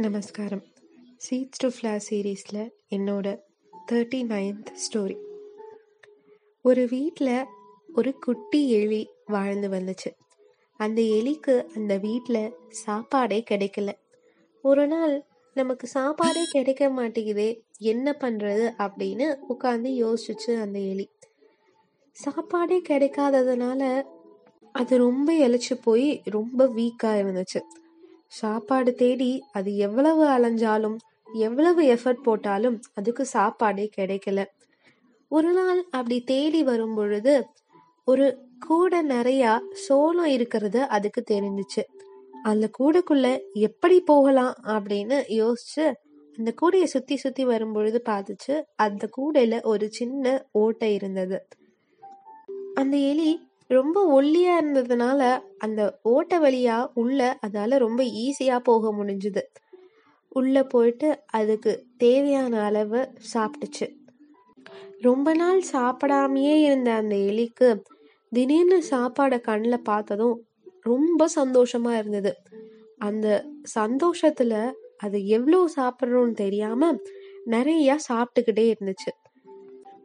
நமஸ்காரம். Seeds to flower சீரீஸில் என்னோட தேர்ட்டி நைன்த் ஸ்டோரி ஒரு வீட்டில் ஒரு குட்டி எலி வாழ்ந்து வந்துச்சு. அந்த எலிக்கு அந்த வீட்டில் சாப்பாடே கிடைக்கல. ஒரு நாள் நமக்கு சாப்பாடே கிடைக்க மாட்டேங்குதே என்ன பண்ணுறது அப்படின்னு உட்காந்து யோசிச்சு அந்த எலி. சாப்பாடே கிடைக்காததுனால அது ரொம்ப இழைச்சி போய் ரொம்ப வீக்காக இருந்துச்சு. சாப்பாடு தேடி அது எவ்வளவு அலைஞ்சாலும் எவ்வளவு எஃபர்ட் போட்டாலும் அதுக்கு சாப்பாடே கிடைக்கல. ஒரு நாள் அப்படி தேடி வரும் பொழுது ஒரு கூடை நிறையா சோளம் இருக்கிறது அதுக்கு தெரிஞ்சிச்சு. அந்த கூடைக்குள்ள எப்படி போகலாம் அப்படின்னு யோசிச்சு அந்த கூடையை சுத்தி சுத்தி வரும் பொழுது பார்த்துச்சு அந்த கூடையில ஒரு சின்ன ஓட்டை இருந்தது. அந்த எலி ரொம்ப ஒல்லியா இருந்ததுனால அந்த ஓட்ட வழியா உள்ள அதால ரொம்ப ஈஸியா போக முடிஞ்சுது. உள்ள போயிட்டு அதுக்கு தேவையான அளவு சாப்பிட்டுச்சு. ரொம்ப நாள் சாப்பிடாமையே இருந்த அந்த எலிக்கு திடீர்னு சாப்பாடை கண்ணில் பார்த்ததும் ரொம்ப சந்தோஷமா இருந்தது. அந்த சந்தோஷத்துல அது எவ்வளோ சாப்பிட்றோன்னு தெரியாம நிறைய சாப்பிட்டுக்கிட்டே இருந்துச்சு.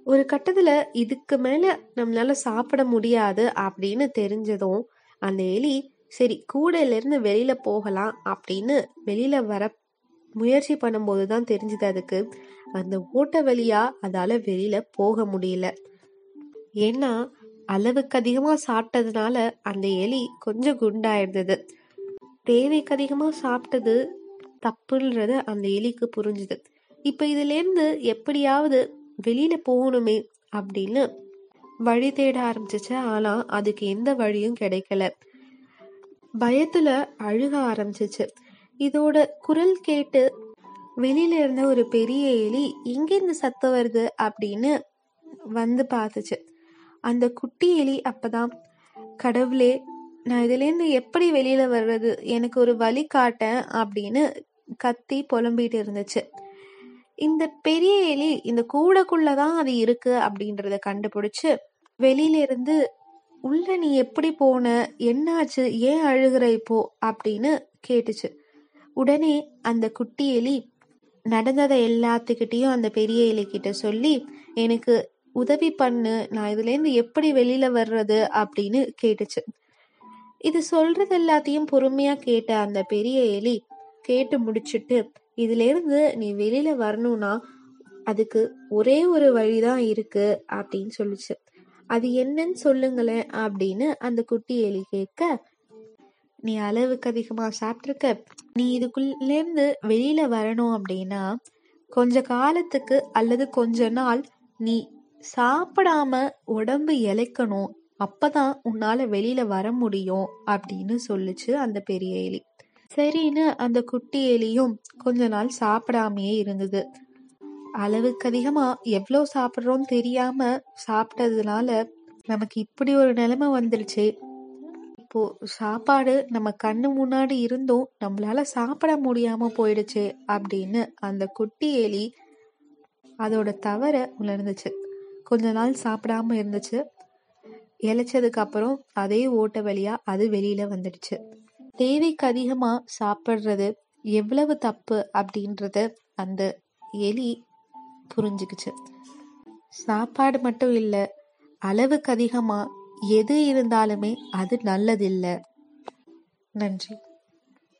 ஒரு கட்டத்துல இதுக்கு மேல நம்மளால சாப்பிட முடியாது அப்படின்னு தெரிஞ்சதும் அந்த எலி சரி கூடையில இருந்து வெளியில போகலாம் அப்படின்னு வெளியில வர முயற்சி பண்ணும்போது தான் தெரிஞ்சது அதுக்கு. அந்த ஓட்ட வழியா அதால வெளியில போக முடியல. ஏன்னா அளவுக்கு அதிகமா சாப்பிட்டதுனால அந்த எலி கொஞ்சம் குண்டாயிருந்தது. தேவைக்கு அதிகமா சாப்பிட்டது தப்புன்றது அந்த எலிக்கு புரிஞ்சுது. இப்ப இதுல இருந்து எப்படியாவது வெளியில போகணுமே அப்படின்னு வழி தேட ஆரம்பிச்சிச்சு ஆனா அதுக்கு எந்த வழியும் கிடைக்கல. பயத்துல அழுக ஆரம்பிச்சிச்சு. இதோட குரல் கேட்டு வெளியில இருந்த ஒரு பெரிய எலி எங்கிருந்து சத்தம் வருது அப்படின்னு வந்து பார்த்துச்சு. அந்த குட்டி எலி அப்பதான் கடவுளே நான் இதுலேருந்து எப்படி வெளியில வர்றது? எனக்கு ஒரு வழி காட்டேன் அப்படின்னு கத்தி புலம்பிட்டு இருந்துச்சு. இந்த பெரிய எலி இந்த கூடைக்குள்ளதான் அது இருக்கு அப்படின்றத கண்டுபிடிச்சு வெளியில இருந்து உள்ள நீ எப்படி போன? என்னாச்சு? ஏன் அழுகிற இப்போ? அப்படின்னு கேட்டுச்சு. உடனே அந்த குட்டி எலி நடந்ததை எல்லாத்துக்கிட்டையும் அந்த பெரிய எலி கிட்ட சொல்லி எனக்கு உதவி பண்ணு. நான் இதுல இருந்து எப்படி வெளியில வர்றது? அப்படின்னு கேட்டுச்சு. இது சொல்றது எல்லாத்தையும் பொறுமையா கேட்ட அந்த பெரிய எலி கேட்டு முடிச்சிட்டு இதிலிருந்து நீ வெளியில வரணும்னா அதுக்கு ஒரே ஒரு வழிதான் இருக்கு அப்படின்னு சொல்லுச்சு. அது என்னன்னு சொல்லுங்களேன் அப்படின்னு அந்த குட்டி எலி கேட்க நீ அளவுக்கு அதிகமா சாப்பிட்ருக்க நீ இதுக்குள்ளேருந்து வெளியில வரணும் அப்படின்னா கொஞ்ச காலத்துக்கு அல்லது கொஞ்ச நாள் நீ சாப்பிடாம உடம்பு இழைக்கணும். அப்பதான் உன்னால வெளியில வர முடியும் அப்படின்னு சொல்லுச்சு அந்த பெரிய எலி. சரின்னு அந்த குட்டி எலியும் கொஞ்ச நாள் சாப்பிடாமையே இருந்தது. அளவுக்கு அதிகமா எவ்வளோ சாப்பிட்றோம்னு தெரியாம சாப்பிட்டதுனால நமக்கு இப்படி ஒரு நிலைமை வந்துருச்சு. இப்போ சாப்பாடு நம்ம கண்ணு முன்னாடி இருந்தும் நம்மளால சாப்பிட முடியாம போயிடுச்சு அப்படின்னு அந்த குட்டி எலி அதோட தவற உணர்ந்துச்சு. கொஞ்ச நாள் சாப்பிடாம இருந்துச்சு. இழைச்சதுக்கு அப்புறம் அதே ஓட்ட வழியா அது வெளியில வந்துடுச்சு. தேவைக்கு அதிகமா சாப்பிட்றது எவ்வளவு தப்பு அப்படின்றத அந்த எலி புரிஞ்சுக்குச்சு. சாப்பாடு மட்டும் இல்லை அளவுக்கு அதிகமா எது இருந்தாலுமே அது நல்லதில்லை. நன்றி.